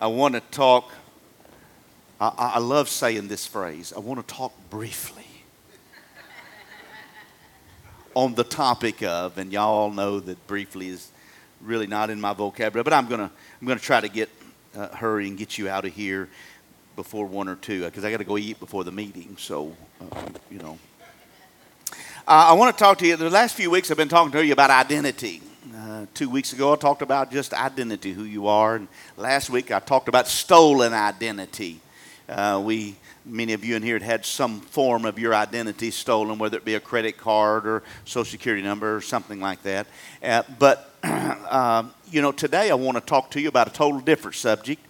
I want to talk. I, I love saying this phrase. I want to talk briefly on the topic of, and y'all all know that briefly is really not in my vocabulary, but I'm gonna I'm gonna try to get uh, hurry and get you out of here before one or two because I got to go eat before the meeting. So, uh, you know, uh, I want to talk to you. The last few weeks I've been talking to you about identity. Two weeks ago I talked about just identity, who you are, and last week I talked about stolen identity. Uh, we many of you in here had had some form of your identity stolen, whether it be a credit card or social security number or something like that. Uh, but uh, you know, today I want to talk to you about a total different subject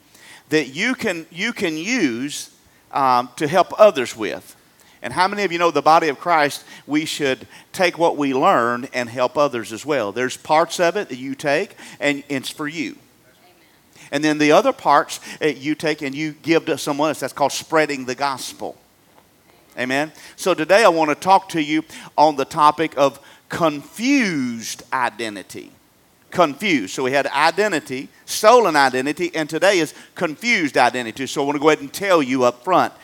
that you can you can use um, to help others with. And how many of you know the body of Christ? We should take what we learn and help others as well. There's parts of it that you take, and it's for you. And then the other parts uh, you take and you give to someone else. That's called spreading the gospel. Amen. So today I want to talk to you on the topic of confused identity. Confused. So we had identity, stolen identity, and today is confused identity. So I want to go ahead and tell you up front.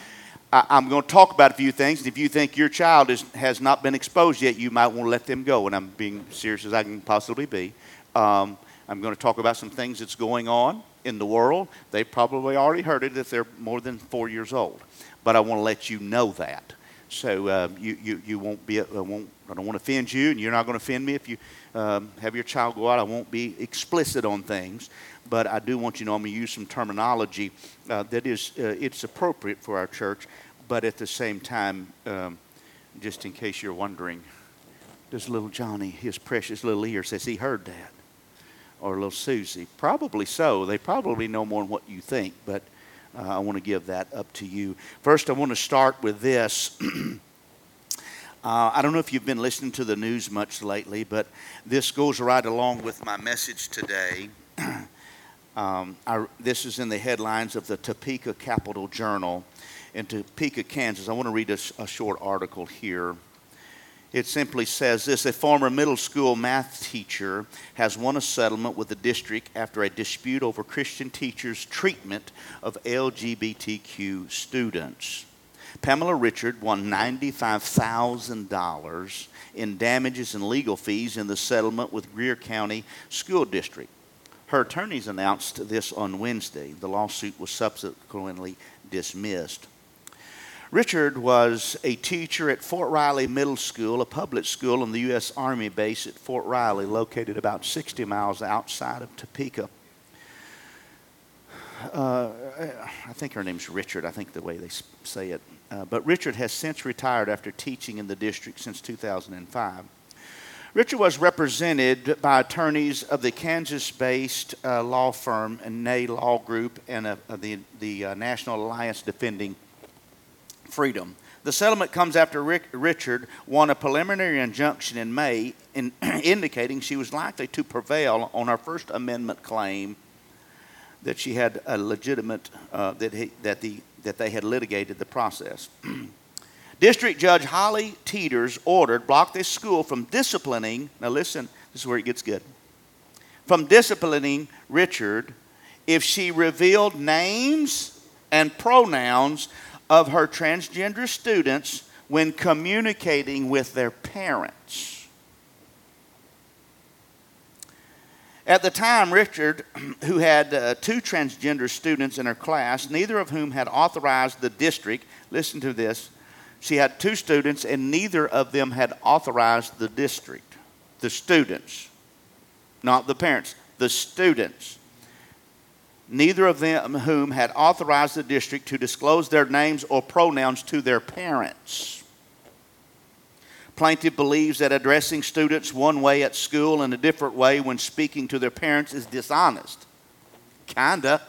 I'm going to talk about a few things. If you think your child is, has not been exposed yet, you might want to let them go. And I'm being serious as I can possibly be. Um, I'm going to talk about some things that's going on in the world. They probably already heard it if they're more than four years old. But I want to let you know that. So uh, you, you, you won't be, I, won't, I don't want to offend you, and you're not going to offend me if you um, have your child go out. I won't be explicit on things, but I do want you to know I'm going to use some terminology uh, that is, uh, it's appropriate for our church, but at the same time, um, just in case you're wondering, does little Johnny, his precious little ear, says he heard that? or little Susie? Probably so. They probably know more than what you think, but uh, I want to give that up to you. First, I want to start with this. Uh, I don't know if you've been listening to the news much lately, but this goes right along with my message today. um, I, this is in the headlines of the Topeka Capital Journal in Topeka, Kansas. I want to read a, a short article here. It simply says this A former middle school math teacher has won a settlement with the district after a dispute over Christian teachers' treatment of LGBTQ students. Pamela Richard won $95,000 in damages and legal fees in the settlement with Geary County School District. Her attorneys announced this on Wednesday. The lawsuit was subsequently dismissed. Richard was a teacher at Fort Riley Middle School, a public school on the U.S. Army base at Fort Riley, located about 60 miles outside of Topeka. Uh, I think her name's Richard, I think the way they say it. Uh, but Richard has since retired after teaching in the district since 2005. Richard was represented by attorneys of the Kansas based uh, law firm Ney Law Group and uh, the, the uh, National Alliance Defending freedom. The settlement comes after Rick, Richard won a preliminary injunction in May in, indicating she was likely to prevail on her First Amendment claim that she had a legitimate, uh, that, he, that, the, that they had litigated the process. District Judge Holly Teeters ordered block this school from disciplining, now listen, this is where it gets good, from disciplining Richard if she revealed names and pronouns of her transgender students when communicating with their parents. At the time, Richard, who had uh, two transgender students in her class, neither of whom had authorized the district, listen to this, she had two students, and neither of them had authorized the district. The students, not the parents, the students neither of them whom had authorized the district to disclose their names or pronouns to their parents. Plaintiff believes that addressing students one way at school and a different way when speaking to their parents is dishonest. Kinda.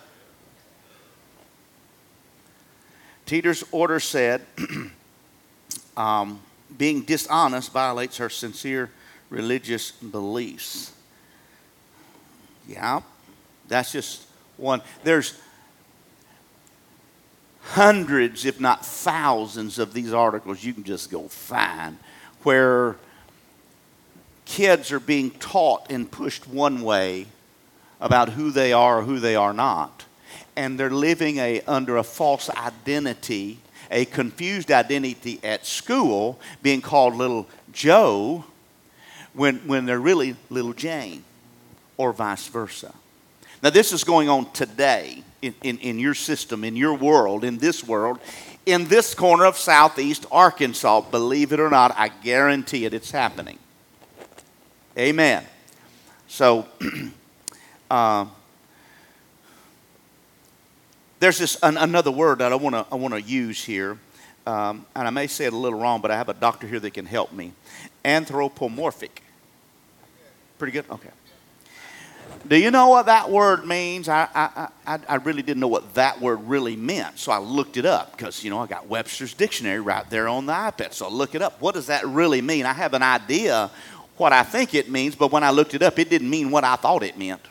Teeter's order said um, being dishonest violates her sincere religious beliefs. Yeah, that's just one. There's hundreds, if not thousands, of these articles you can just go find where kids are being taught and pushed one way about who they are or who they are not. and they're living a, under a false identity, a confused identity at school, being called little Joe when, when they're really little Jane, or vice versa. Now, this is going on today in, in, in your system, in your world, in this world, in this corner of southeast Arkansas. Believe it or not, I guarantee it, it's happening. Amen. So, uh, there's this an, another word that I want to I want to use here, um, and I may say it a little wrong, but I have a doctor here that can help me. Anthropomorphic. Pretty good. Okay. Do you know what that word means? I, I, I, I really didn't know what that word really meant. So I looked it up because, you know, I got Webster's Dictionary right there on the iPad. So I look it up. What does that really mean? I have an idea what I think it means, but when I looked it up, it didn't mean what I thought it meant.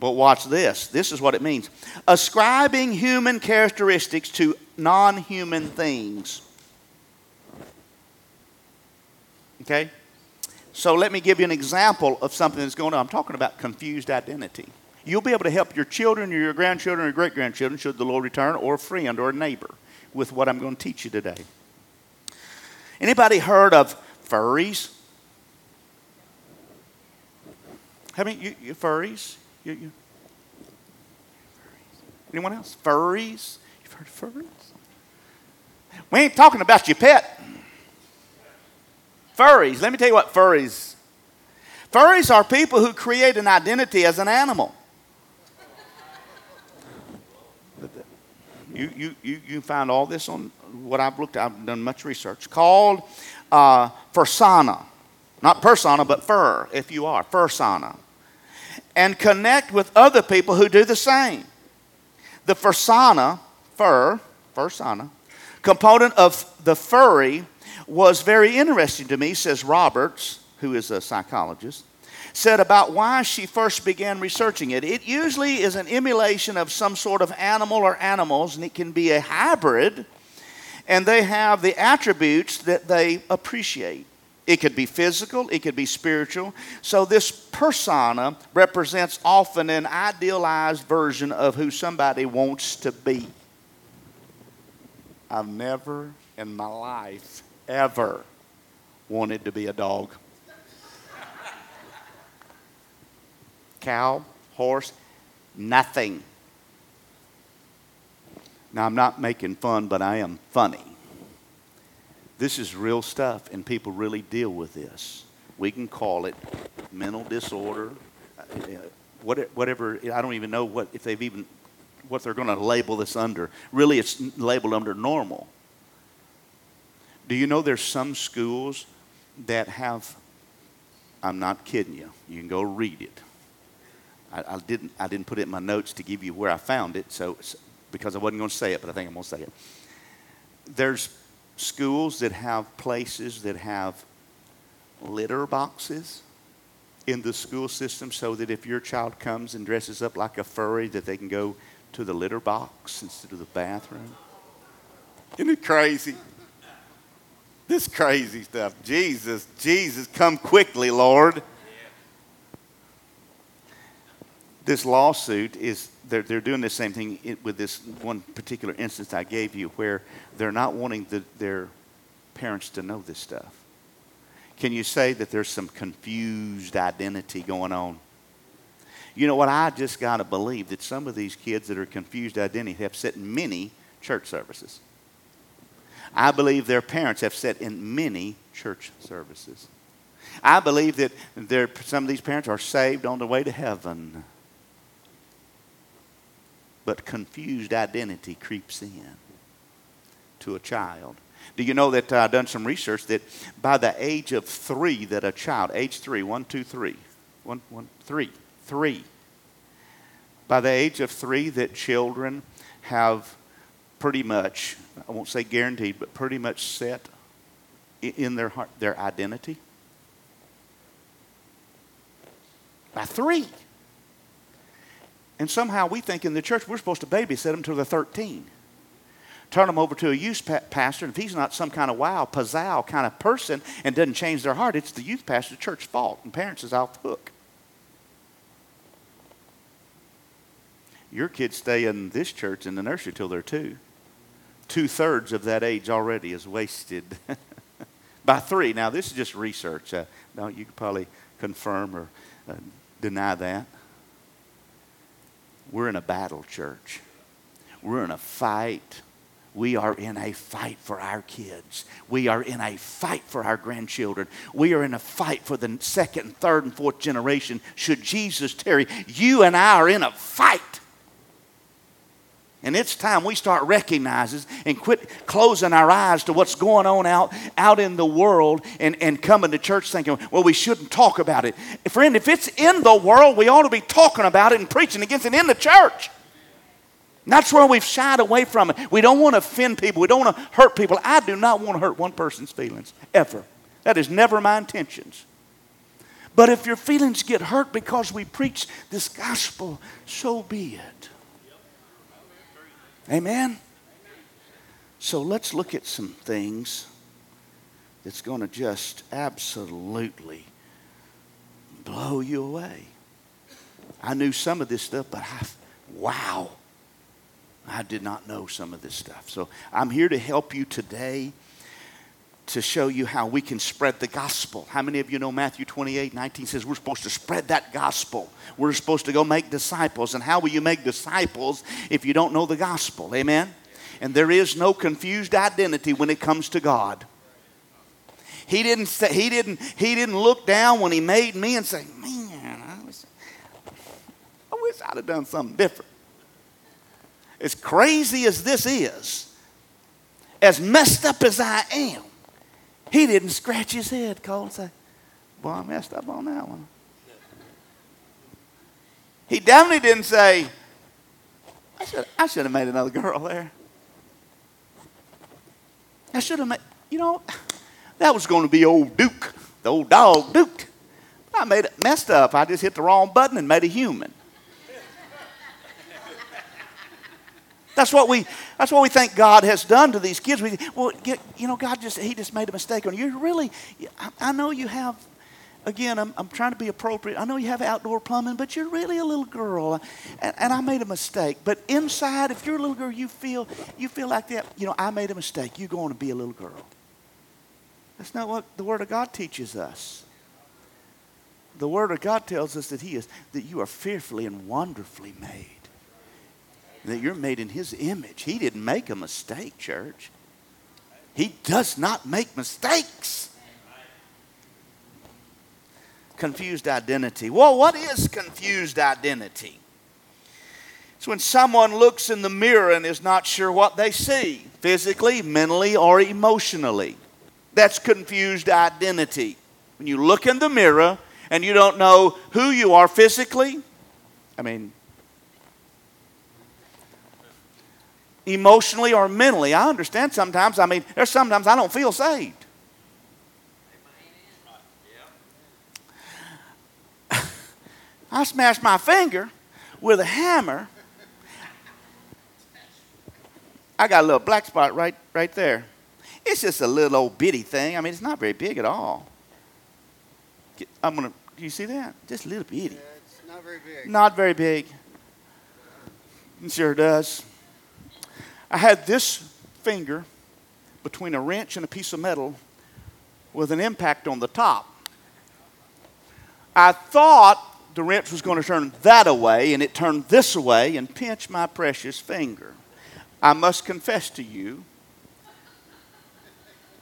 But watch this. This is what it means ascribing human characteristics to non human things. Okay? So let me give you an example of something that's going on. I'm talking about confused identity. You'll be able to help your children or your grandchildren or great grandchildren, should the Lord return, or a friend or a neighbor with what I'm going to teach you today. Anybody heard of furries? Many you, you furries? You, you. Anyone else? Furries? You've heard of furries? We ain't talking about your pet. Furries, let me tell you what furries. Furries are people who create an identity as an animal. You, you, you, you find all this on what I've looked at. I've done much research. Called uh, fursona. Not persona, but fur, if you are. Fursona. And connect with other people who do the same. The fursona, fur, fursona, component of the furry was very interesting to me, says Roberts, who is a psychologist, said about why she first began researching it. It usually is an emulation of some sort of animal or animals, and it can be a hybrid, and they have the attributes that they appreciate. It could be physical, it could be spiritual. So, this persona represents often an idealized version of who somebody wants to be. I've never in my life ever wanted to be a dog. Cow, horse, nothing. Now, I'm not making fun, but I am funny. This is real stuff, and people really deal with this. We can call it mental disorder, uh, whatever. I don't even know what if they've even what they're going to label this under. Really, it's labeled under normal. Do you know there's some schools that have, I'm not kidding you, you can go read it. I, I didn't, I didn't put it in my notes to give you where I found it, so because I wasn't going to say it, but I think I'm going to say it. There's schools that have places that have litter boxes in the school system so that if your child comes and dresses up like a furry that they can go to the litter box instead of the bathroom isn't it crazy this crazy stuff. Jesus, Jesus, come quickly, Lord. This lawsuit is, they're, they're doing the same thing with this one particular instance I gave you where they're not wanting the, their parents to know this stuff. Can you say that there's some confused identity going on? You know what? I just got to believe that some of these kids that are confused identity have in many church services. I believe their parents have sat in many church services. I believe that there, some of these parents are saved on the way to heaven. But confused identity creeps in to a child. Do you know that uh, I've done some research that by the age of three, that a child, age three, one, two, three, one, one, three, three, by the age of three, that children have pretty much, I won't say guaranteed, but pretty much set in their heart their identity? By three. And somehow we think in the church we're supposed to babysit them till they're 13. Turn them over to a youth pastor, and if he's not some kind of wow, pizzazz kind of person and doesn't change their heart, it's the youth pastor, church fault, and parents is off the hook. Your kids stay in this church in the nursery till they're two. Two thirds of that age already is wasted by three. Now, this is just research. Uh, no, you could probably confirm or uh, deny that. We're in a battle, church. We're in a fight. We are in a fight for our kids. We are in a fight for our grandchildren. We are in a fight for the second, third, and fourth generation. Should Jesus tarry, you and I are in a fight. And it's time we start recognizing and quit closing our eyes to what's going on out, out in the world and, and coming to church thinking, well, we shouldn't talk about it. Friend, if it's in the world, we ought to be talking about it and preaching against it in the church. And that's where we've shied away from it. We don't want to offend people. We don't want to hurt people. I do not want to hurt one person's feelings, ever. That is never my intentions. But if your feelings get hurt because we preach this gospel, so be it. Amen? So let's look at some things that's going to just absolutely blow you away. I knew some of this stuff, but I, wow, I did not know some of this stuff. So I'm here to help you today to show you how we can spread the gospel. How many of you know Matthew 28 19 says we're supposed to spread that gospel? We're supposed to go make disciples. And how will you make disciples if you don't know the gospel? Amen? And there is no confused identity when it comes to God. He didn't, say, he didn't, he didn't look down when he made me and say, Man, I wish, I wish I'd have done something different. As crazy as this is, as messed up as I am, he didn't scratch his head, call and say, Boy, I messed up on that one. He definitely didn't say, I should, I should have made another girl there. I should have made, you know, that was going to be old Duke, the old dog Duke. I made it messed up. I just hit the wrong button and made a human. That's what we, that's what we think God has done to these kids. We, well, you know, God just, he just made a mistake on you. You really, I, know you have, again, I'm, I'm trying to be appropriate. I know you have outdoor plumbing, but you're really a little girl. And, and I made a mistake. But inside, if you're a little girl, you feel, you feel like that, you know, I made a mistake. You're going to be a little girl. That's not what the Word of God teaches us. The Word of God tells us that He is, that you are fearfully and wonderfully made that you're made in His image. He didn't make a mistake, church. He does not make mistakes. Confused identity. Well, what is confused identity? It's when someone looks in the mirror and is not sure what they see, physically, mentally, or emotionally. That's confused identity. When you look in the mirror and you don't know who you are physically, I mean, emotionally or mentally. I understand sometimes. I mean, there's sometimes I don't feel saved. I smashed my finger with a hammer. I got a little black spot right, right there. It's just a little old bitty thing. I mean, it's not very big at all. I'm gonna. Do you see that? Just a little bitty. Yeah, it's not very big. Not very big. It sure does. I had this finger between a wrench and a piece of metal with an impact on the top. I thought the wrench was going to turn that away, and it turned this away and pinched my precious finger. I must confess to you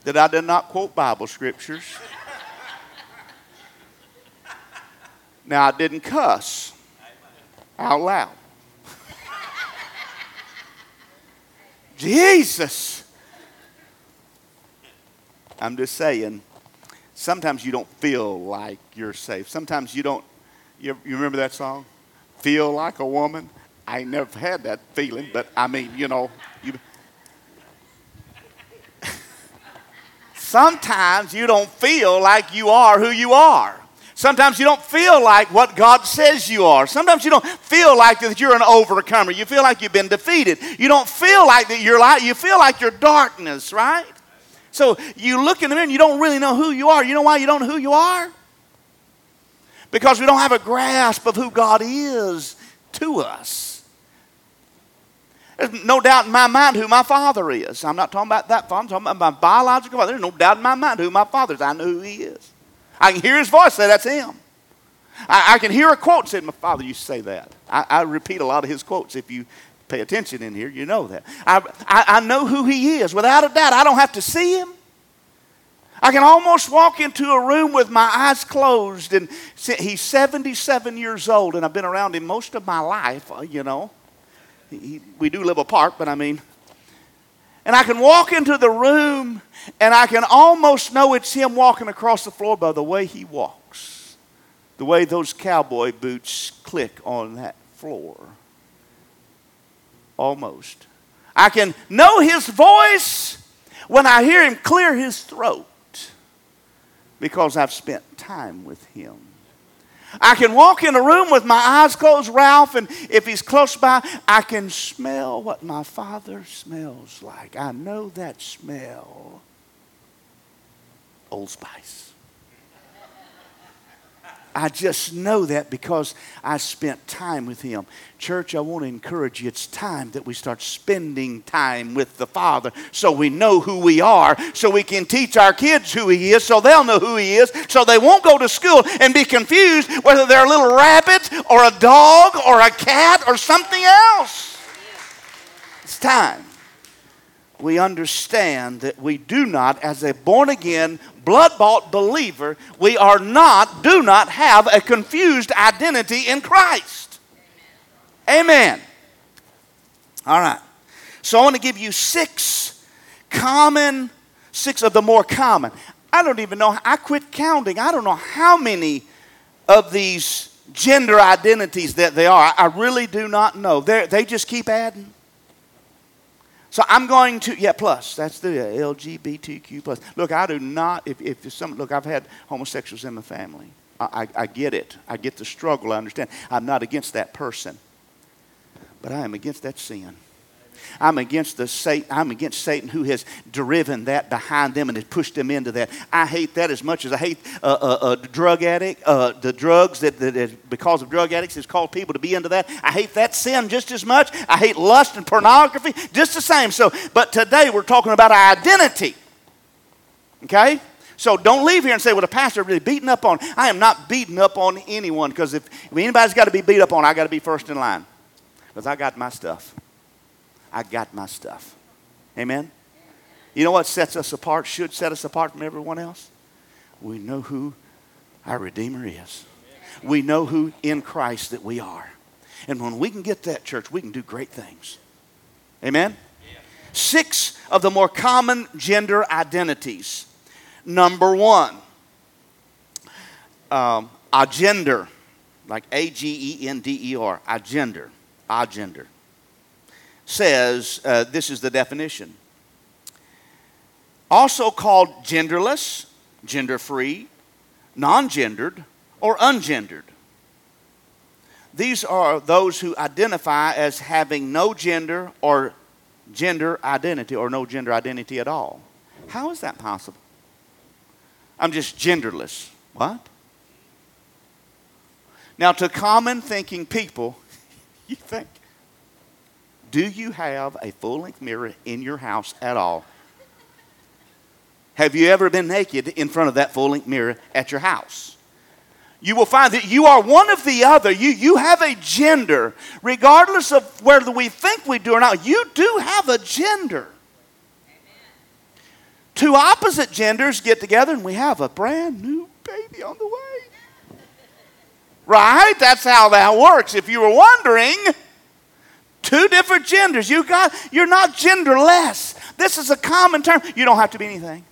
that I did not quote Bible scriptures. Now, I didn't cuss out loud. Jesus. I'm just saying, sometimes you don't feel like you're safe. Sometimes you don't, you, you remember that song? Feel like a woman? I never had that feeling, but I mean, you know, you. Sometimes you don't feel like you are who you are. Sometimes you don't feel like what God says you are. Sometimes you don't feel like that you're an overcomer. You feel like you've been defeated. You don't feel like that you're light. You feel like you're darkness, right? So you look in the mirror and you don't really know who you are. You know why you don't know who you are? Because we don't have a grasp of who God is to us. There's no doubt in my mind who my father is. I'm not talking about that father, I'm talking about my biological father. There's no doubt in my mind who my father is. I know who he is. I can hear his voice say, That's him. I, I can hear a quote said, My father used to say that. I, I, repeat a lot of his quotes. If you pay attention in here, you know that. I, I, I know who he is. Without a doubt, I don't have to see him. I can almost walk into a room with my eyes closed, and he's 77 years old, and I've been around him most of my life, uh, you know. He, we do live apart, but I mean, and I can walk into the room, and I can almost know it's him walking across the floor by the way he walks, the way those cowboy boots click on that floor. Almost. I can know his voice when I hear him clear his throat because I've spent time with him. I can walk in a room with my eyes closed, Ralph, and if he's close by, I can smell what my father smells like. I know that smell. Old Spice. I just know that because I spent time with him. Church, I want to encourage you. It's time that we start spending time with the Father so we know who we are, so we can teach our kids who he is, so they'll know who he is, so they won't go to school and be confused whether they're a little rabbit or a dog or a cat or something else. It's time we understand that we do not, as a born again, blood bought believer, we are not, do not have a confused identity in Christ. Amen. All right. So I want to give you six common, six of the more common. I don't even know, I quit counting. I don't know how many of these gender identities that they are. I really do not know. They're, they just keep adding. So I'm going to, yeah, plus, that's the LGBTQ plus. Look, I do not, if, if some, look, I've had homosexuals in my family. I, I, I get it. I get the struggle. I understand. I'm not against that person. But I am against that sin. I'm against the Satan. I'm against Satan who has driven that behind them and has pushed them into that. I hate that as much as I hate a uh, uh, drug addict, uh, the drugs that, because of drug addicts has caused people to be into that. I hate that sin just as much. I hate lust and pornography just the same. So, but today we're talking about identity. Okay. So don't leave here and say, well, the pastor really beating up on. I am not beating up on anyone because if, if anybody's got to be beat up on, I got to be first in line because I got my stuff. I got my stuff. Amen? You know what sets us apart, should set us apart from everyone else? We know who our Redeemer is. We know who in Christ that we are. And when we can get that, church, we can do great things. Amen? Six of the more common gender identities. Number one, um, agender, like A G E N D E R, agender, agender says uh, this is the definition. Also called genderless, gender free, non gendered, or ungendered. These are those who identify as having no gender or gender identity or no gender identity at all. How is that possible? I'm just genderless. What? Now, to common thinking people, you think, do you have a full length mirror in your house at all? Have you ever been naked in front of that full length mirror at your house? You will find that you are one of the other. You, you have a gender. Regardless of whether we think we do or not, you do have a gender. Two opposite genders get together and we have a brand new baby on the way. Right? That's how that works. If you were wondering, Two different genders. You got, you're not genderless. This is a common term. You don't have to be anything.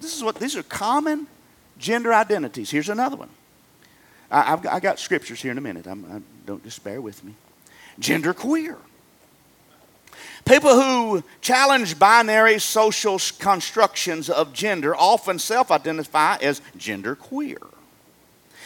This is what these are common gender identities. Here's another one. I, have got, got scriptures here in a minute. I'm, I, don't despair with me. Gender queer. People who challenge binary social constructions of gender often self identify as gender queer.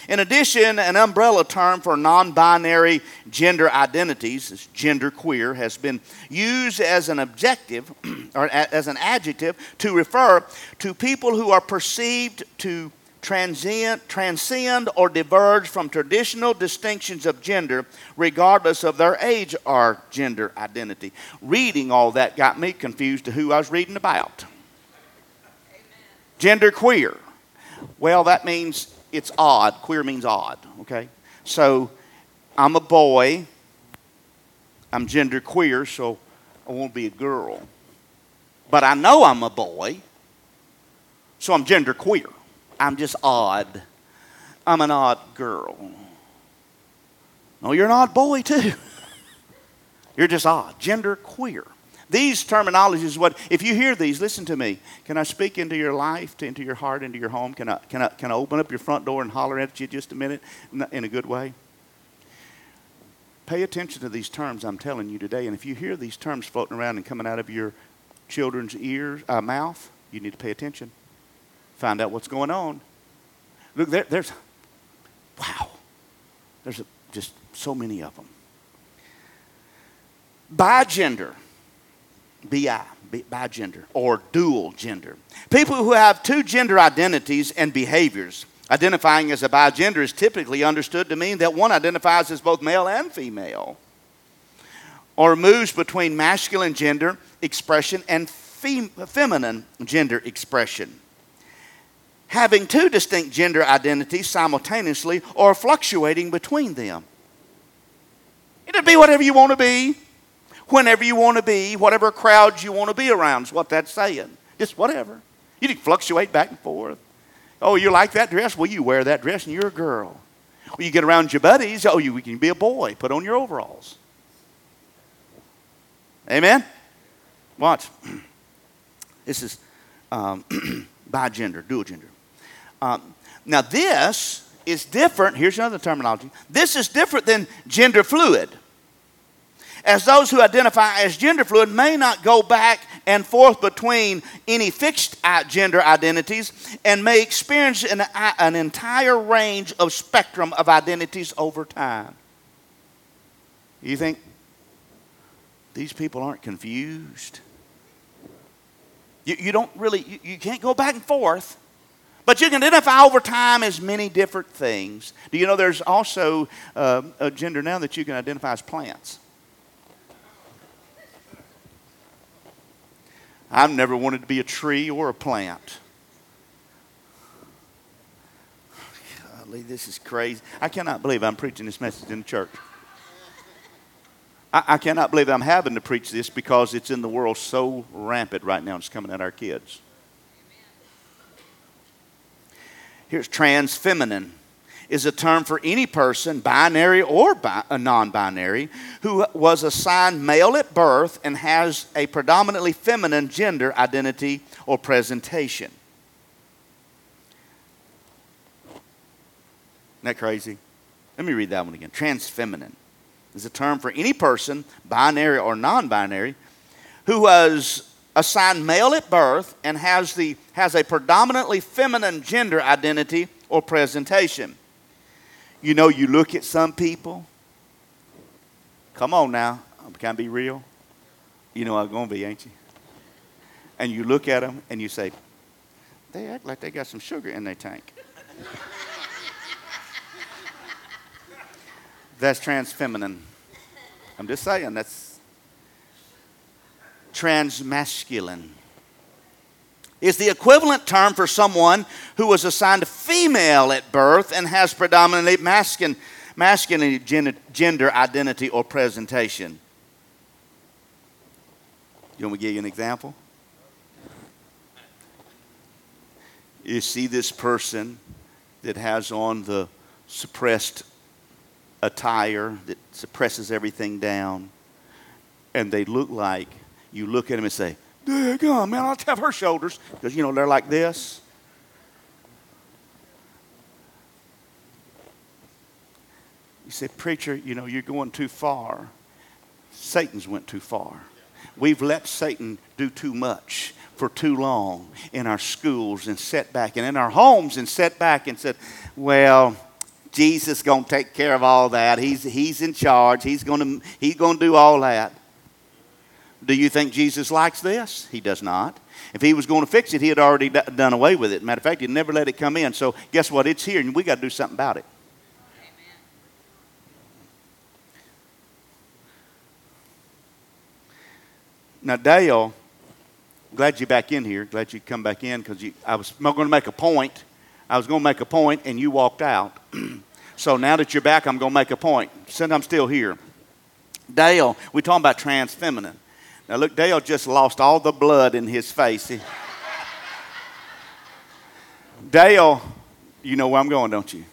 In addition, an umbrella term for non binary gender identities, gender queer, has been used as an objective or as an adjective to refer to people who are perceived to transcend, transcend or diverge from traditional distinctions of gender, regardless of their age or gender identity. Reading all that got me confused to who I was reading about. Gender queer. Well, that means it's odd. Queer means odd, okay? So I'm a boy. I'm gender queer, so I won't be a girl. But I know I'm a boy, so I'm gender queer. I'm just odd. I'm an odd girl. No, you're an odd boy too. You're just odd, gender queer. These terminologies, what if you hear these, listen to me. Can I speak into your life, into your heart, into your home? Can I, can I, can I open up your front door and holler at you just a minute in a good way? Pay attention to these terms I'm telling you today. And if you hear these terms floating around and coming out of your children's ears, uh, mouth, you need to pay attention. Find out what's going on. Look, there, there's, wow, there's a, just so many of them. Bigender, B-I, bigender, or dual gender. People who have two gender identities and behaviors. Identifying as a bigender is typically understood to mean that one identifies as both male and female, or moves between masculine gender expression and fem- feminine gender expression having two distinct gender identities simultaneously or fluctuating between them. It'll be whatever you want to be, whenever you want to be, whatever crowds you want to be around, is what that's saying. Just whatever. You can fluctuate back and forth. Oh, you like that dress? Well, you wear that dress and you're a girl. Well, you get around your buddies. Oh, you can be a boy. Put on your overalls. Amen? Watch. This is um, bi gender, dual gender. Um, now, this is different. Here's another terminology. This is different than gender fluid. As those who identify as gender fluid may not go back and forth between any fixed gender identities and may experience an, an entire range of spectrum of identities over time. You think these people aren't confused? You, you don't really, you, you can't go back and forth. But you can identify over time as many different things. Do you know there's also uh, a gender now that you can identify as plants? I've never wanted to be a tree or a plant. Golly, this is crazy. I cannot believe I'm preaching this message in the church. I, I cannot believe I'm having to preach this because it's in the world so rampant right now. It's coming at our kids. Here's trans feminine is a term for any person, binary or bi- uh, non binary, who was assigned male at birth and has a predominantly feminine gender identity or presentation. Isn't that crazy? Let me read that one again. Trans feminine is a term for any person, binary or non binary, who was assigned male at birth and has, the, has a predominantly feminine gender identity or presentation. You know, you look at some people, come on now, can I be real? You know I'm going to be, ain't you? And you look at them and you say, they act like they got some sugar in their tank. that's trans feminine. I'm just saying, that's transmasculine is the equivalent term for someone who was assigned female at birth and has predominantly masculine, masculine gender identity or presentation. You want me to give you an example? You see this person that has on the suppressed attire that suppresses everything down, and they look like you look at them and say, on, man, I'll have her shoulders. Because, you know, they're like this. You say, Preacher, you know, you're going too far. Satan's went too far. We've let Satan do too much for too long in our schools and set back and in our homes and set back and said, well, Jesus going to take care of all that. He's, he's in charge. He's going to he's to do all that. Do you think Jesus likes this? He does not. If he was going to fix it, he had already d- done away with it. Matter of fact, he'd never let it come in. So guess what? It's here, and we got to do something about it. Now, Dale, glad you're back in here. Glad you come back in because I was going to make a point. I was going to make a point, and you walked out. so now that you're back, I'm going to make a point. Since I'm still here, Dale, we're talking about trans feminine. Now, look, Dale just lost all the blood in his face. Dale, you know where I'm going, don't you?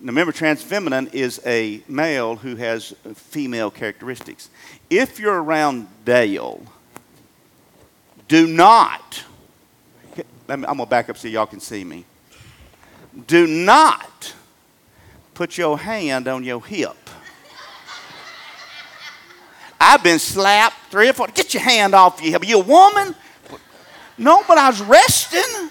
Now, remember, trans feminine is a male who has female characteristics. If you're around Dale, do not, me, I'm going to back up so y'all can see me. Do not put your hand on your hip I've been slapped three or four. Get your hand off you. Are you a woman? No, but I was resting.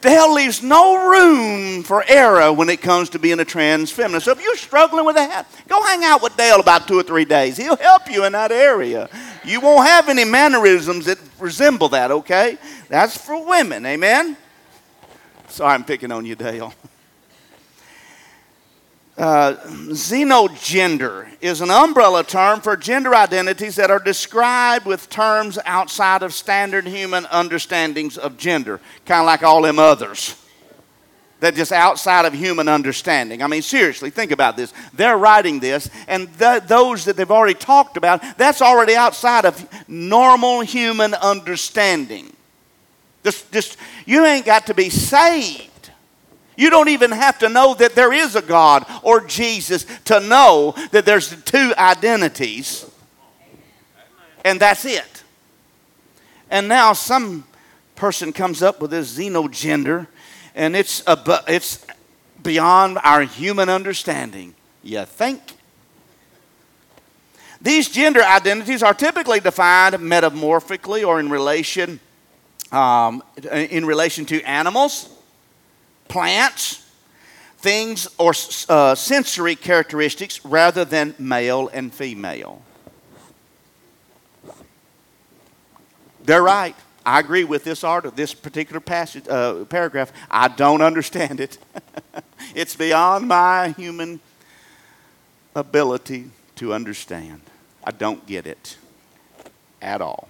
The hell leaves no room for error when it comes to being a trans feminist. So if you're struggling with that, go hang out with Dale about two or three days. He'll help you in that area. You won't have any mannerisms that resemble that, okay? That's for women, amen? Sorry, I'm picking on you, Dale. Uh, xenogender is an umbrella term for gender identities that are described with terms outside of standard human understandings of gender, kind of like all them others. That just outside of human understanding. I mean, seriously, think about this. They're writing this, and th- those that they've already talked about, that's already outside of normal human understanding. Just, just you ain't got to be saved you don't even have to know that there is a God or Jesus to know that there's two identities. And that's it. And now some person comes up with this xenogender, and it's, it's beyond our human understanding. You think? These gender identities are typically defined metamorphically or in relation, um, in relation to animals plants, things, or uh, sensory characteristics rather than male and female. They're right. I agree with this art of this particular passage, uh, paragraph. I don't understand it. it's beyond my human ability to understand. I don't get it at all.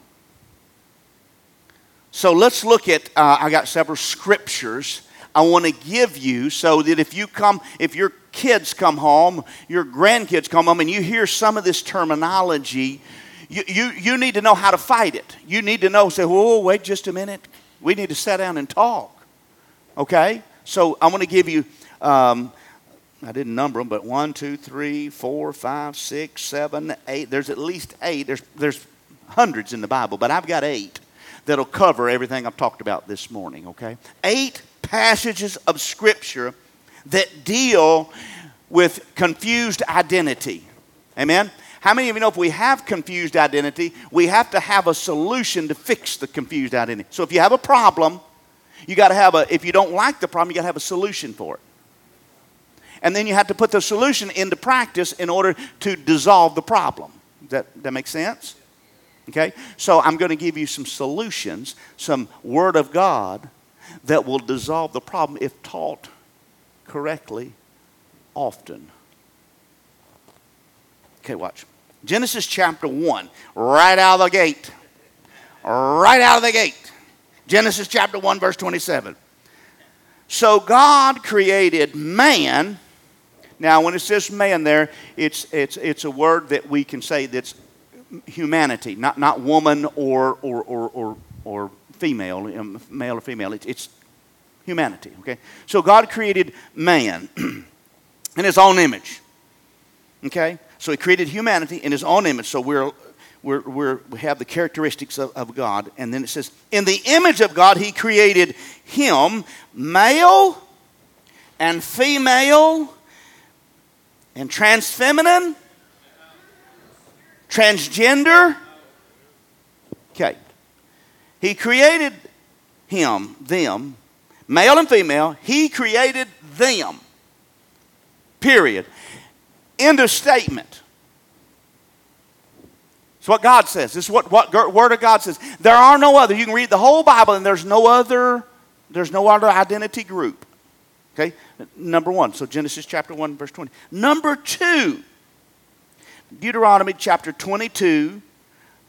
So let's look at, uh, I got several scriptures I want to give you so that if you come, if your kids come home, your grandkids come home, and you hear some of this terminology, you, you, you need to know how to fight it. You need to know, say, whoa, wait just a minute. We need to sit down and talk. Okay? So I'm going to give you, um, I didn't number them, but one, two, three, four, five, six, seven, eight. There's at least eight. There's, there's hundreds in the Bible, but I've got eight that'll cover everything I've talked about this morning, okay? Eight passages of Scripture that deal with confused identity. Amen? How many of you know if we have confused identity, we have to have a solution to fix the confused identity? So if you have a problem, you got to have a, if you don't like the problem, you got to have a solution for it. And then you have to put the solution into practice in order to dissolve the problem. Does that, that make sense? Okay? So I'm going to give you some solutions, some Word of God that will dissolve the problem if taught correctly often. Okay, watch. Genesis chapter 1, right out of the gate. Right out of the gate. Genesis chapter 1, verse 27. So God created man. Now, when it says man there, it's, it's, it's a word that we can say that's humanity, not, not woman or, or, or, or, or female, um, male or female. It's, it's humanity, okay? So God created man in his own image, okay? So he created humanity in his own image. So we're, we're, we're, we have the characteristics of, of God. And then it says, in the image of God, he created him, male and female and trans feminine, transgender. Okay. He created him, them, male and female. He created them. Period. End of statement. It's what God says. It's what, what Word of God says. There are no other. You can read the whole Bible and there's no other, there's no other identity group. Okay? Number one. So Genesis chapter 1, verse 20. Number two, Deuteronomy chapter 22,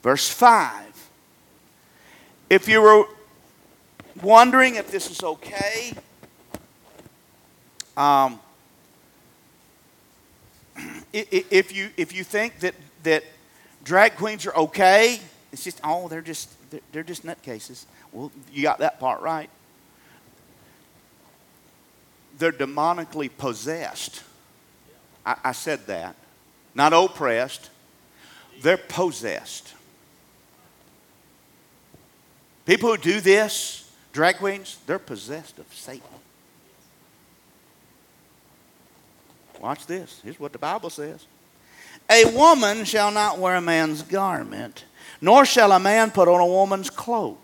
verse 5. If you were wondering if this is okay, um, if you if you think that that drag queens are okay, it's just oh they're just they're, just nutcases. Well, you got that part right. They're demonically possessed. I, I said that, not oppressed. They're possessed. People who do this, drag queens, they're possessed of Satan. Watch this. Here's what the Bible says A woman shall not wear a man's garment, nor shall a man put on a woman's cloak.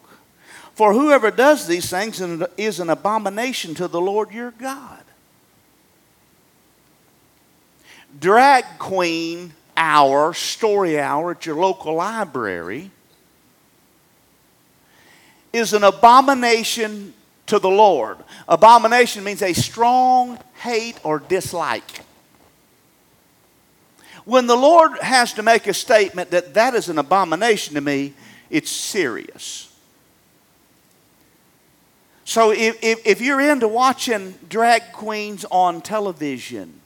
For whoever does these things is an abomination to the Lord your God. Drag queen hour, story hour at your local library is an abomination to the Lord. Abomination means a strong hate or dislike. When the Lord has to make a statement that that is an abomination to me, it's serious. So if, if, if, you're into watching drag queens on television,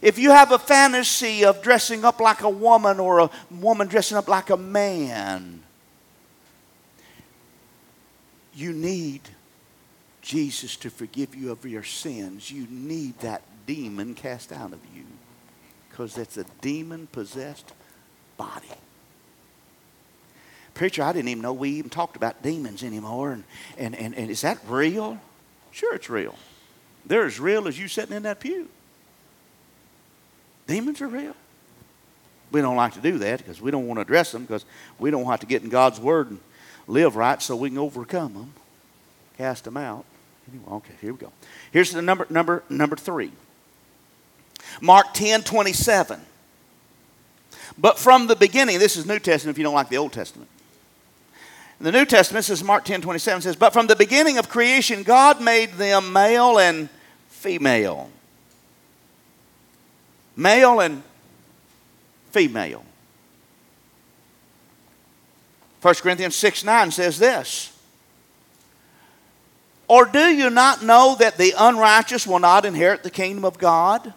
if you have a fantasy of dressing up like a woman or a woman dressing up like a man, you need Jesus to forgive you of your sins. You need that demon cast out of you because it's a demon possessed body. Preacher, I didn't even know we even talked about demons anymore. And, and, and, and is that real? Sure, it's real. They're as real as you sitting in that pew. Demons are real. We don't like to do that because we don't want to address them because we don't want to get in God's Word and live right so we can overcome them, cast them out. Anyway, okay, here we go. Here's the number, number, number three. Mark 10 27. But from the beginning, this is New Testament if you don't like the Old Testament. In the New Testament, says Mark 10 27 says, But from the beginning of creation, God made them male and female. Male and female. 1 Corinthians 6 9 says this. Or do you not know that the unrighteous will not inherit the kingdom of God?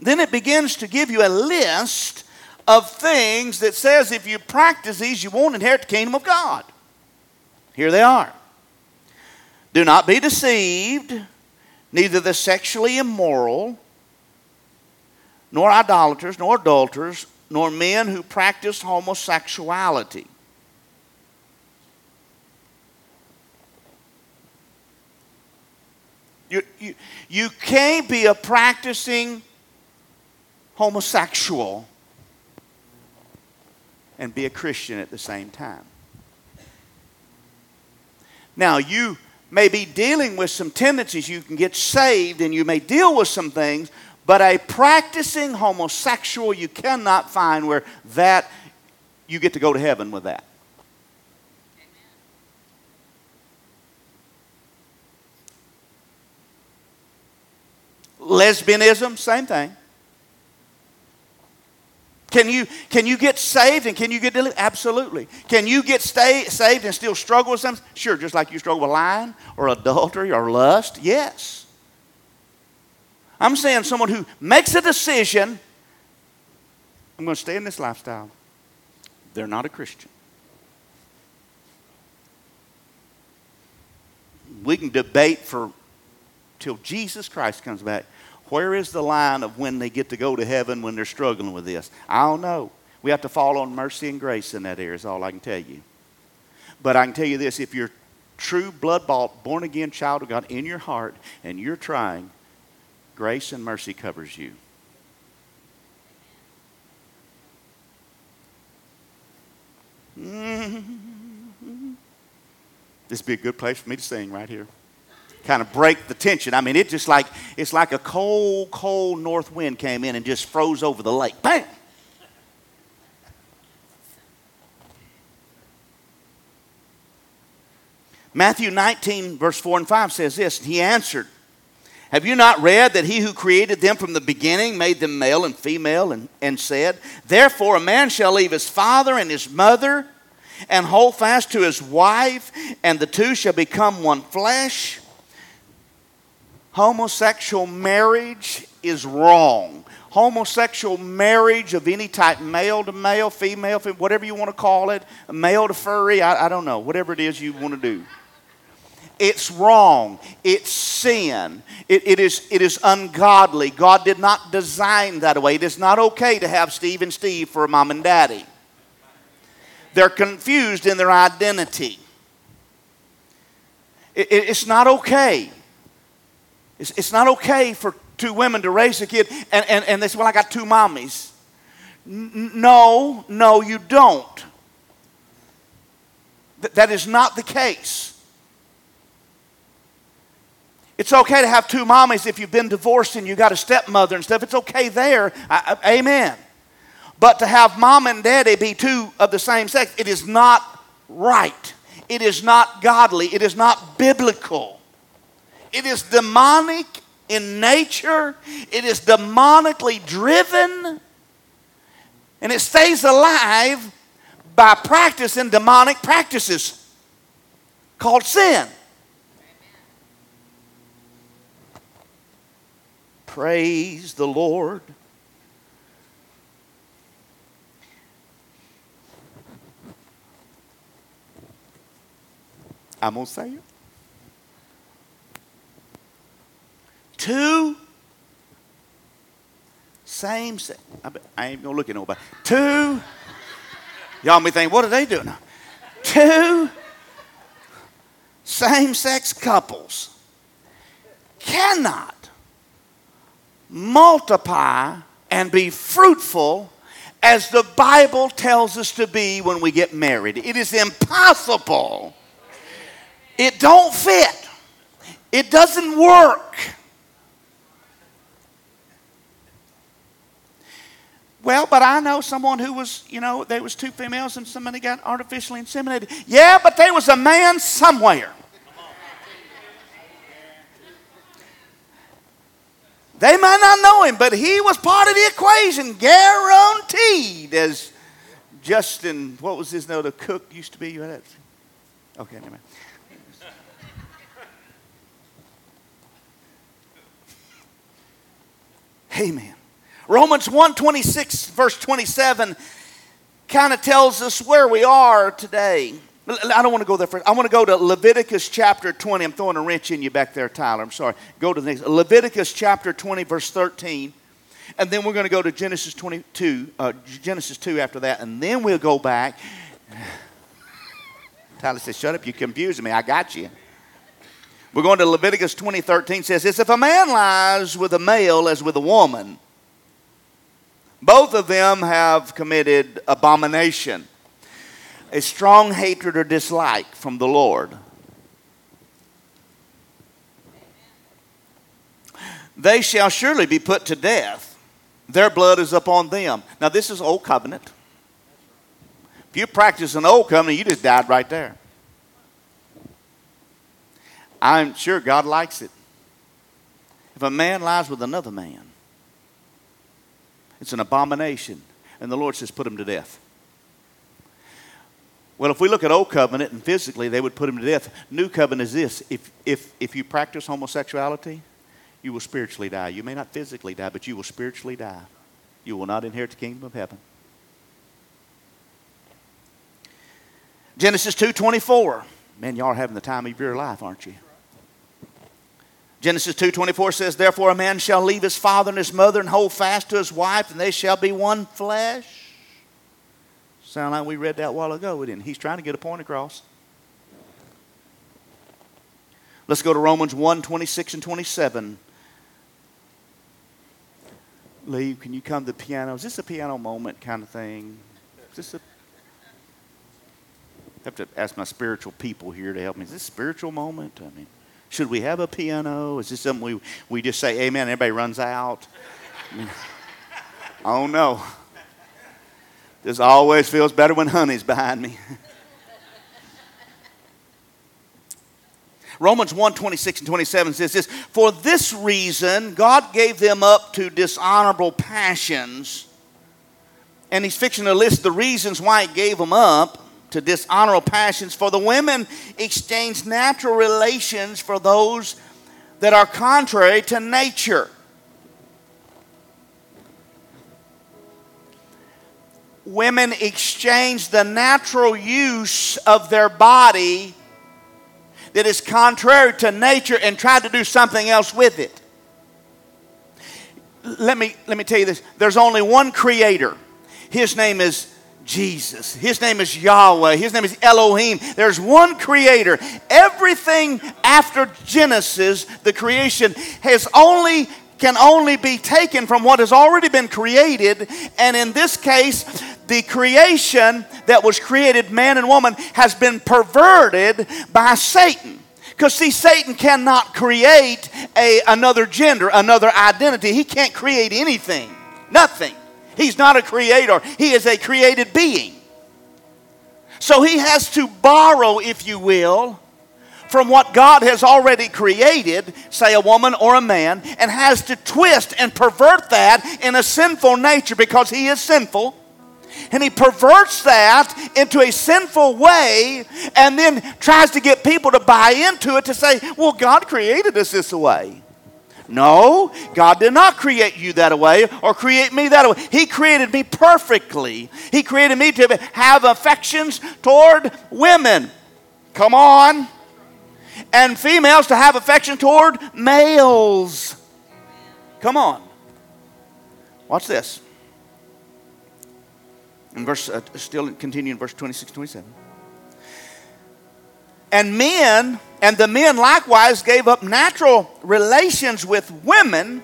Then it begins to give you a list of things that says if you practice these, you won't inherit the kingdom of God. Here they are. Do not be deceived, neither the sexually immoral, nor idolaters, nor adulterers, nor men who practice homosexuality. You, you, you can't be a practicing homosexual and be a Christian at the same time. Now, you may be dealing with some tendencies. You can get saved and you may deal with some things, but a practicing homosexual, you cannot find where that you get to go to heaven with that. Lesbianism, same thing. Can you, can you get saved and can you get delivered? Absolutely. Can you get stay, saved and still struggle with something? Sure, just like you struggle with lying or adultery or lust. Yes. I'm saying someone who makes a decision, I'm going to stay in this lifestyle. They're not a Christian. We can debate for till Jesus Christ comes back. Where is the line of when they get to go to heaven when they're struggling with this? I don't know. We have to fall on mercy and grace in that area, is all I can tell you. But I can tell you this if you're true, blood bought, born again child of God in your heart and you're trying, Grace and mercy covers you. This would be a good place for me to sing right here. Kind of break the tension. I mean, it just like it's like a cold, cold north wind came in and just froze over the lake. Bang! Matthew 19, verse 4 and 5 says this He answered, have you not read that he who created them from the beginning made them male and female, and, and said, Therefore a man shall leave his father and his mother and hold fast to his wife, and the two shall become one flesh? Homosexual marriage is wrong. Homosexual marriage of any type, male to male, female, whatever you want to call it, male to furry, I, I don't know, whatever it is you want to do. It's wrong. It's sin. It, it, is, it is ungodly. God did not design that way. It is not okay to have Steve and Steve for a mom and daddy. They're confused in their identity. It, it, it's not okay. It's, it's not okay for two women to raise a kid and, and, and they say, Well, I got two mommies. N- no, no, you don't. Th- that is not the case. It's okay to have two mommies if you've been divorced and you got a stepmother and stuff. It's okay there. I, I, amen. But to have mom and daddy be two of the same sex, it is not right. It is not godly. It is not biblical. It is demonic in nature. It is demonically driven. And it stays alive by practicing demonic practices called sin. Praise the Lord. I'm going to say it. Two same sex. I ain't to look at nobody. Two. Y'all may think, what are they doing? Two same sex couples cannot multiply and be fruitful as the Bible tells us to be when we get married. It is impossible. It don't fit. It doesn't work. Well, but I know someone who was, you know, there was two females and somebody got artificially inseminated. Yeah, but there was a man somewhere. They might not know him, but he was part of the equation, guaranteed. As Justin, what was his name? The cook used to be. you Okay, never mind. Amen. Romans 126, verse 27, kind of tells us where we are today. I don't want to go there first. I want to go to Leviticus chapter 20. I'm throwing a wrench in you back there, Tyler. I'm sorry. Go to the next. Leviticus chapter 20, verse 13. And then we're going to go to Genesis 22, uh, Genesis 2 after that. And then we'll go back. Tyler says, Shut up, you're confusing me. I got you. We're going to Leviticus 20, 13 says this If a man lies with a male as with a woman, both of them have committed abomination a strong hatred or dislike from the Lord. They shall surely be put to death. Their blood is upon them. Now, this is Old Covenant. If you practice an Old Covenant, you just died right there. I'm sure God likes it. If a man lies with another man, it's an abomination. And the Lord says, put him to death. Well, if we look at Old Covenant and physically they would put him to death, New Covenant is this if, if, if you practice homosexuality, you will spiritually die. You may not physically die, but you will spiritually die. You will not inherit the kingdom of heaven. Genesis 2:24. Man, y'all are having the time of your life, aren't you? Genesis 2:24 says, "Therefore a man shall leave his father and his mother and hold fast to his wife, and they shall be one flesh." Sound like we read that a while ago, didn't He's trying to get a point across. Let's go to Romans 1 26 and 27. Lee, can you come to the piano? Is this a piano moment kind of thing? Is this a. I have to ask my spiritual people here to help me. Is this a spiritual moment? I mean, should we have a piano? Is this something we, we just say amen everybody runs out? I, I don't know. This always feels better when honey's behind me. Romans 1 26 and 27 says this For this reason, God gave them up to dishonorable passions. And he's fixing to list the reasons why he gave them up to dishonorable passions. For the women exchanged natural relations for those that are contrary to nature. Women exchange the natural use of their body that is contrary to nature and try to do something else with it. Let me, let me tell you this there's only one creator. His name is Jesus. His name is Yahweh. His name is Elohim. There's one creator. Everything after Genesis, the creation, has only can only be taken from what has already been created. And in this case, the creation that was created, man and woman, has been perverted by Satan. Because see, Satan cannot create a, another gender, another identity. He can't create anything. Nothing. He's not a creator, he is a created being. So he has to borrow, if you will, from what God has already created, say a woman or a man, and has to twist and pervert that in a sinful nature because he is sinful. And he perverts that into a sinful way and then tries to get people to buy into it to say, well, God created us this way. No, God did not create you that way or create me that way. He created me perfectly. He created me to have affections toward women. Come on. And females to have affection toward males. Come on. Watch this. In verse, uh, still continuing verse 26, 27. And men, and the men likewise gave up natural relations with women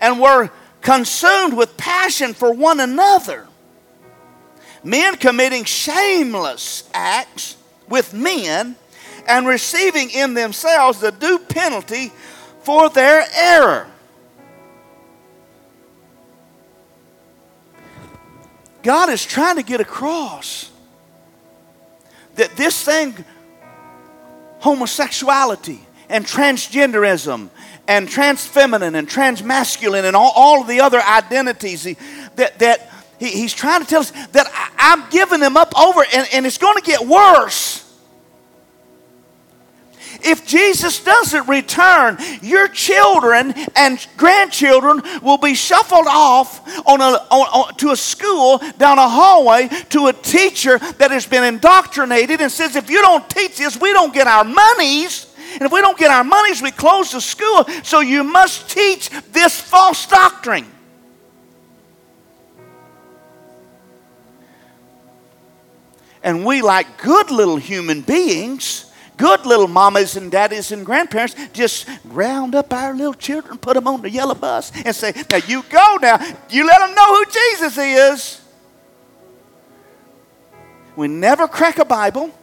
and were consumed with passion for one another. Men committing shameless acts with men and receiving in themselves the due penalty for their error. God is trying to get across that this thing homosexuality and transgenderism and transfeminine and transmasculine and all, all of the other identities that, that he, he's trying to tell us that I, am giving them up over and, and it's going to get worse. If Jesus doesn't return, your children and grandchildren will be shuffled off on a, on, on, to a school down a hallway to a teacher that has been indoctrinated and says, if you don't teach this, we don't get our monies. And if we don't get our monies, we close the school. So you must teach this false doctrine. And we, like good little human beings, good little mamas and daddies and grandparents just round up our little children, put them on the yellow bus, and say, Now you go now. You let them know who Jesus is. We never crack a Bible.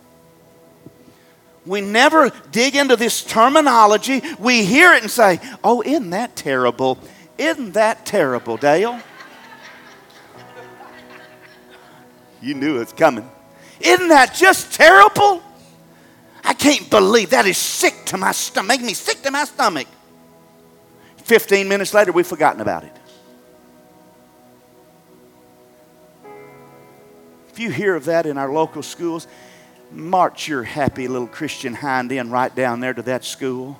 We never dig into this terminology. We hear it and say, Oh, isn't that terrible? Isn't that terrible, Dale? You knew it was coming. Isn't that just terrible? I can't believe that is sick to my stomach, make me sick to my stomach. 15 minutes later, we've forgotten about it. If you hear of that in our local schools, march your happy little Christian hind end right down there to that school.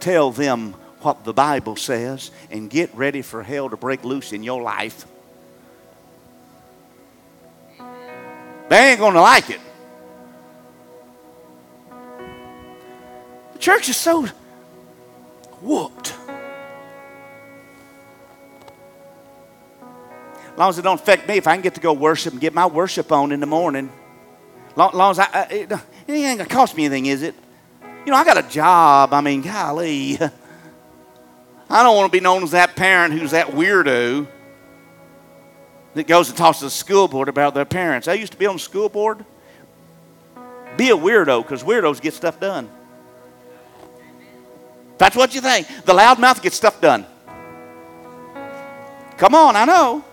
Tell them what the Bible says and get ready for hell to break loose in your life. They ain't going to like it. Church is so whooped. As long as it don't affect me, if I can get to go worship and get my worship on in the morning, long, long as I, it, it ain't gonna cost me anything, is it? You know, I got a job. I mean, golly. I don't want to be known as that parent who's that weirdo that goes and talks to the school board about their parents. I used to be on the school board. Be a weirdo because weirdos get stuff done. That's what you think. The loudmouth gets stuff done. Come on, I know.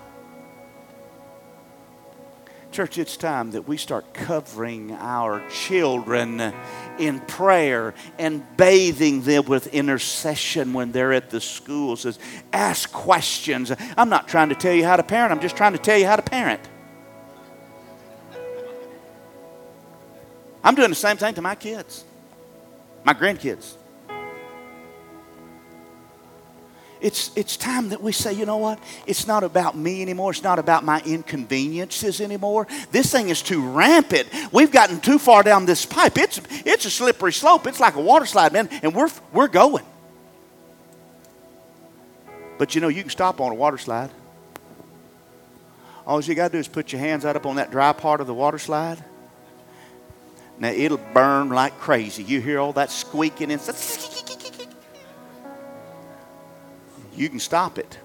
Church, it's time that we start covering our children in prayer and bathing them with intercession when they're at the schools. Ask questions. I'm not trying to tell you how to parent, I'm just trying to tell you how to parent. I'm doing the same thing to my kids, my grandkids. It's, it's time that we say, you know what? It's not about me anymore. It's not about my inconveniences anymore. This thing is too rampant. We've gotten too far down this pipe. It's, it's a slippery slope. It's like a water slide, man, and we're, we're going. But you know, you can stop on a water slide. All you got to do is put your hands out up on that dry part of the water slide. Now it'll burn like crazy. You hear all that squeaking and you can stop it,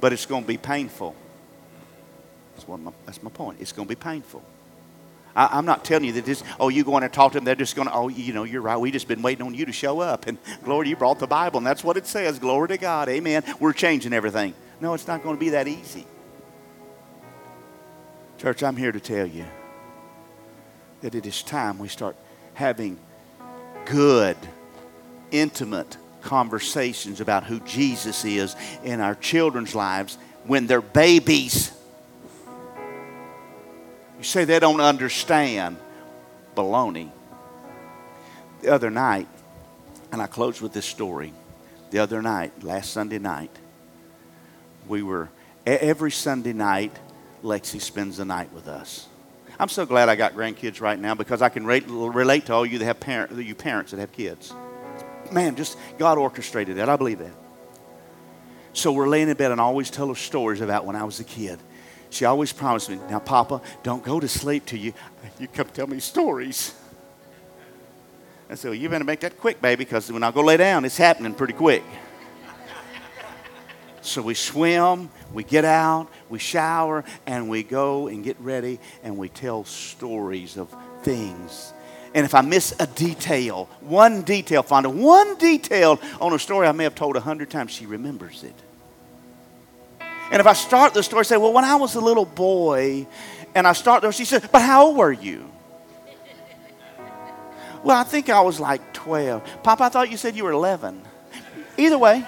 but it's going to be painful. That's, my, that's my point. It's going to be painful. I, am not telling you that this, oh, you go in and talk to them, they're just going to, oh, you know, you're right. We've just been waiting on you to show up. And glory, you brought the Bible, and that's what it says. Glory to God. Amen. We're changing everything. No, it's not going to be that easy. Church, I'm here to tell you that it is time we start having good, intimate conversations about who Jesus is in our children's lives when they're babies. You say they don't understand. Baloney. The other night, and I close with this story. The other night, last Sunday night, we were, every Sunday night, Lexi spends the night with us. I'm so glad I got grandkids right now because I can relate to all you that have parent, you parents that have kids man, just God orchestrated that. I believe that. So we're laying in bed and I always tell her stories about when I was a kid. She always promised me, now, Papa, don't go to sleep till you, you come tell me stories. I said, well, you better make that quick, baby, because when I go lay down, it's happening pretty quick. so we swim, we get out, we shower, and we go and get ready, and we tell stories of things and if I miss a detail, one detail, Fonda, one detail on a story I may have told a hundred times, she remembers it. And if I start the story, say, well, when I was a little boy, and I start there, she said, but how old were you? well, I think I was like 12. Papa, I thought you said you were 11. Either way.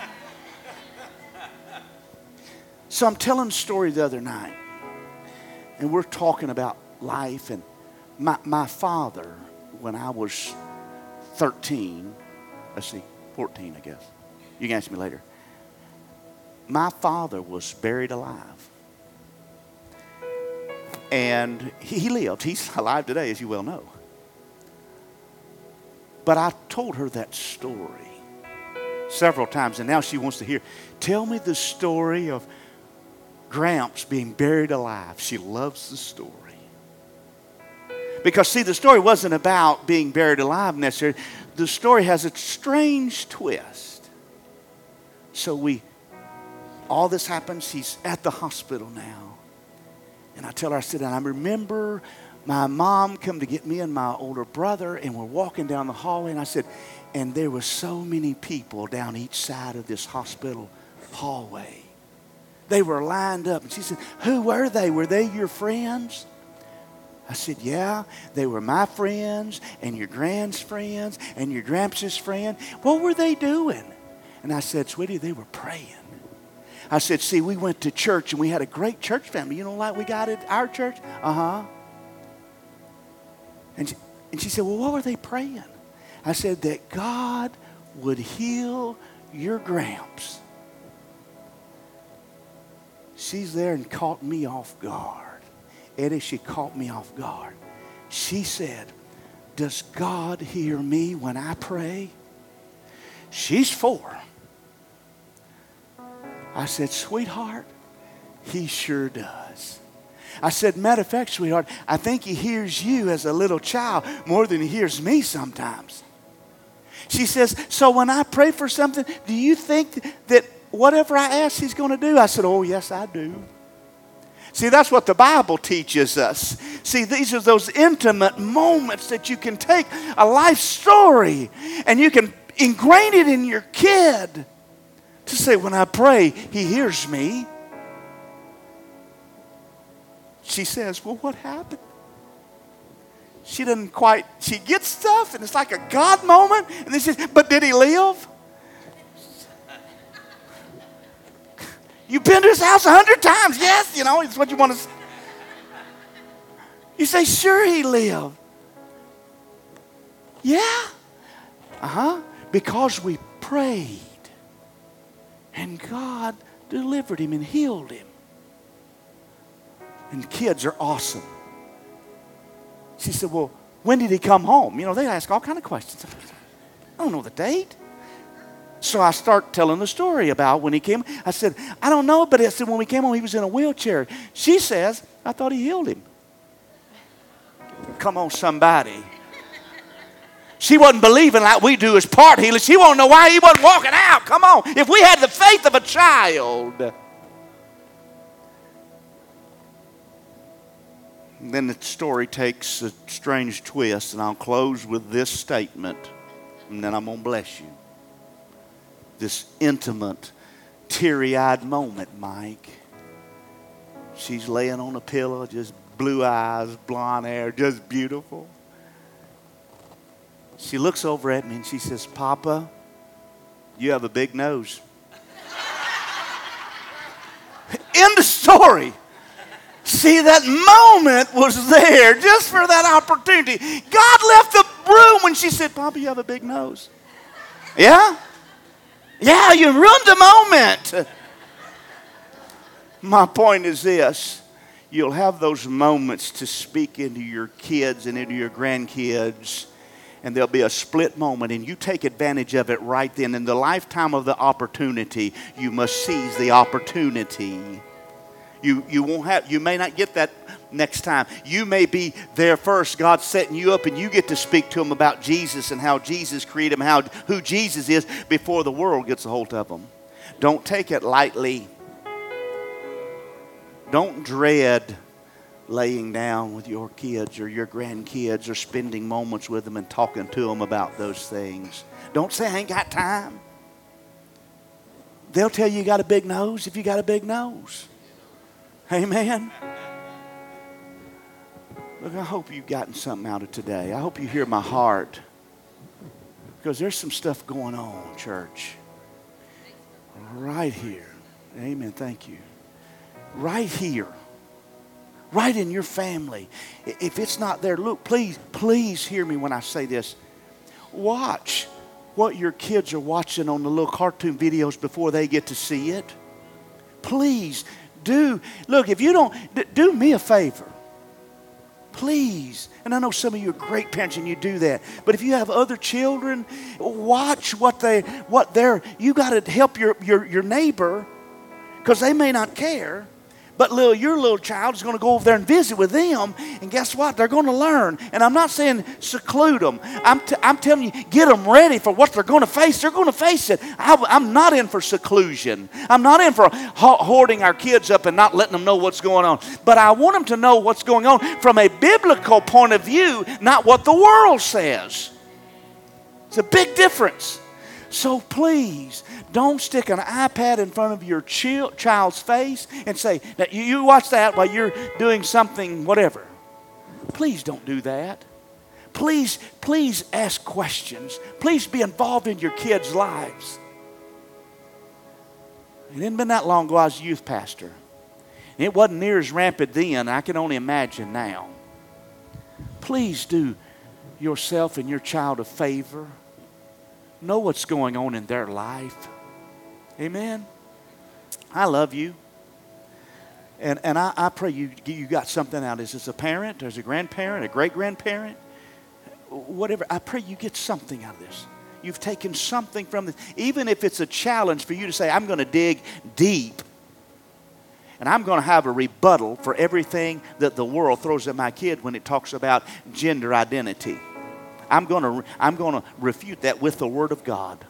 So I'm telling a story the other night, and we're talking about life, and my, my father when I was 13, let's see, 14, I guess. You can ask me later. My father was buried alive. And he lived. He's alive today, as you well know. But I told her that story several times, and now she wants to hear. Tell me the story of Gramps being buried alive. She loves the story. Because, see, the story wasn't about being buried alive necessarily. The story has a strange twist. So we, all this happens. He's at the hospital now. And I tell her, I said, and I remember my mom come to get me and my older brother, and we're walking down the hallway, and I said, and there were so many people down each side of this hospital hallway. They were lined up. And she said, Who were they? Were they your friends? I said, Yeah, they were my friends and your grand's friends and your gramps' friend. What were they doing? And I said, Sweetie, they were praying. I said, See, we went to church and we had a great church family. You know, like we got at our church? Uh huh. And she, and she said, Well, what were they praying? I said, That God would heal your gramps. She's there and caught me off guard. Eddie, she caught me off guard. She said, Does God hear me when I pray? She's four. I said, Sweetheart, he sure does. I said, Matter of fact, sweetheart, I think he hears you as a little child more than he hears me sometimes. She says, So when I pray for something, do you think that whatever I ask, he's going to do? I said, Oh, yes, I do. See, that's what the Bible teaches us. See, these are those intimate moments that you can take a life story and you can ingrain it in your kid to say, when I pray, he hears me. she says, Well, what happened? She doesn't quite, she gets stuff, and it's like a God moment. And then she says, But did he live? You've been to his house a hundred times. Yes, you know, it's what you want to say. You say, Sure, he lived. Yeah. Uh huh. Because we prayed. And God delivered him and healed him. And kids are awesome. She said, Well, when did he come home? You know, they ask all kind of questions. I don't know the date. So I start telling the story about when he came. I said, I don't know, but I said when we came home, he was in a wheelchair. She says, I thought he healed him. Come on, somebody. She wasn't believing like we do as part healers. She won't know why he wasn't walking out. Come on. If we had the faith of a child. Then the story takes a strange twist, and I'll close with this statement, and then I'm going to bless you. This intimate, teary eyed moment, Mike. She's laying on a pillow, just blue eyes, blonde hair, just beautiful. She looks over at me and she says, Papa, you have a big nose. End of story. See, that moment was there just for that opportunity. God left the room when she said, Papa, you have a big nose. Yeah? Yeah, you ruined the moment. My point is this you'll have those moments to speak into your kids and into your grandkids and there'll be a split moment, and you take advantage of it right then. In the lifetime of the opportunity, you must seize the opportunity. You, you won't have you may not get that next time. You may be there first. God's setting you up, and you get to speak to them about Jesus and how Jesus created him, how who Jesus is before the world gets a hold of them. Don't take it lightly. Don't dread laying down with your kids or your grandkids or spending moments with them and talking to them about those things. Don't say, I ain't got time. They'll tell you you got a big nose if you got a big nose. Amen. Look, I hope you've gotten something out of today. I hope you hear my heart. Because there's some stuff going on, church. Right here. Amen. Thank you. Right here right in your family. If it's not there, look, please, please hear me when I say this. Watch what your kids are watching on the little cartoon videos before they get to see it. Please do. Look, if you don't, do me a favor. Please. And I know some of you are great parents and you do that. But if you have other children, watch what they what they're you got to help your your, your neighbor because they may not care but little, your little child is going to go over there and visit with them, and guess what? They're going to learn. And I'm not saying seclude them. I'm, t- I'm telling you, get them ready for what they're going to face. They're going to face it. I, am not in for seclusion. I'm not in for hoarding our kids up and not letting them know what's going on. But I want them to know what's going on from a biblical point of view, not what the world says. It's a big difference. So please, don't stick an iPad in front of your child's face and say, now you watch that while you're doing something, whatever. Please don't do that. Please, please ask questions. Please be involved in your kids' lives. It hadn't been that long ago I was a youth pastor. It wasn't near as rampant then. I can only imagine now. Please do yourself and your child a favor know what's going on in their life. Amen. I love you. And, and I, I pray you, you got something out of this a parent, as a grandparent, a great grandparent, whatever. I pray you get something out of this. You've taken something from this. Even if it's a challenge for you to say, I'm going to dig deep and I'm going to have a rebuttal for everything that the world throws at my kid when it talks about gender identity. I'm going to, I'm going to refute that with the Word of God.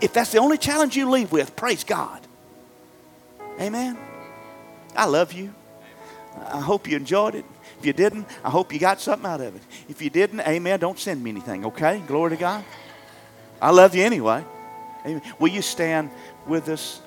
If that's the only challenge you leave with, praise God. Amen. I love you. I hope you enjoyed it. If you didn't, I hope you got something out of it. If you didn't, amen, don't send me anything, okay? Glory to God. I love you anyway. Amen. Will you stand with us?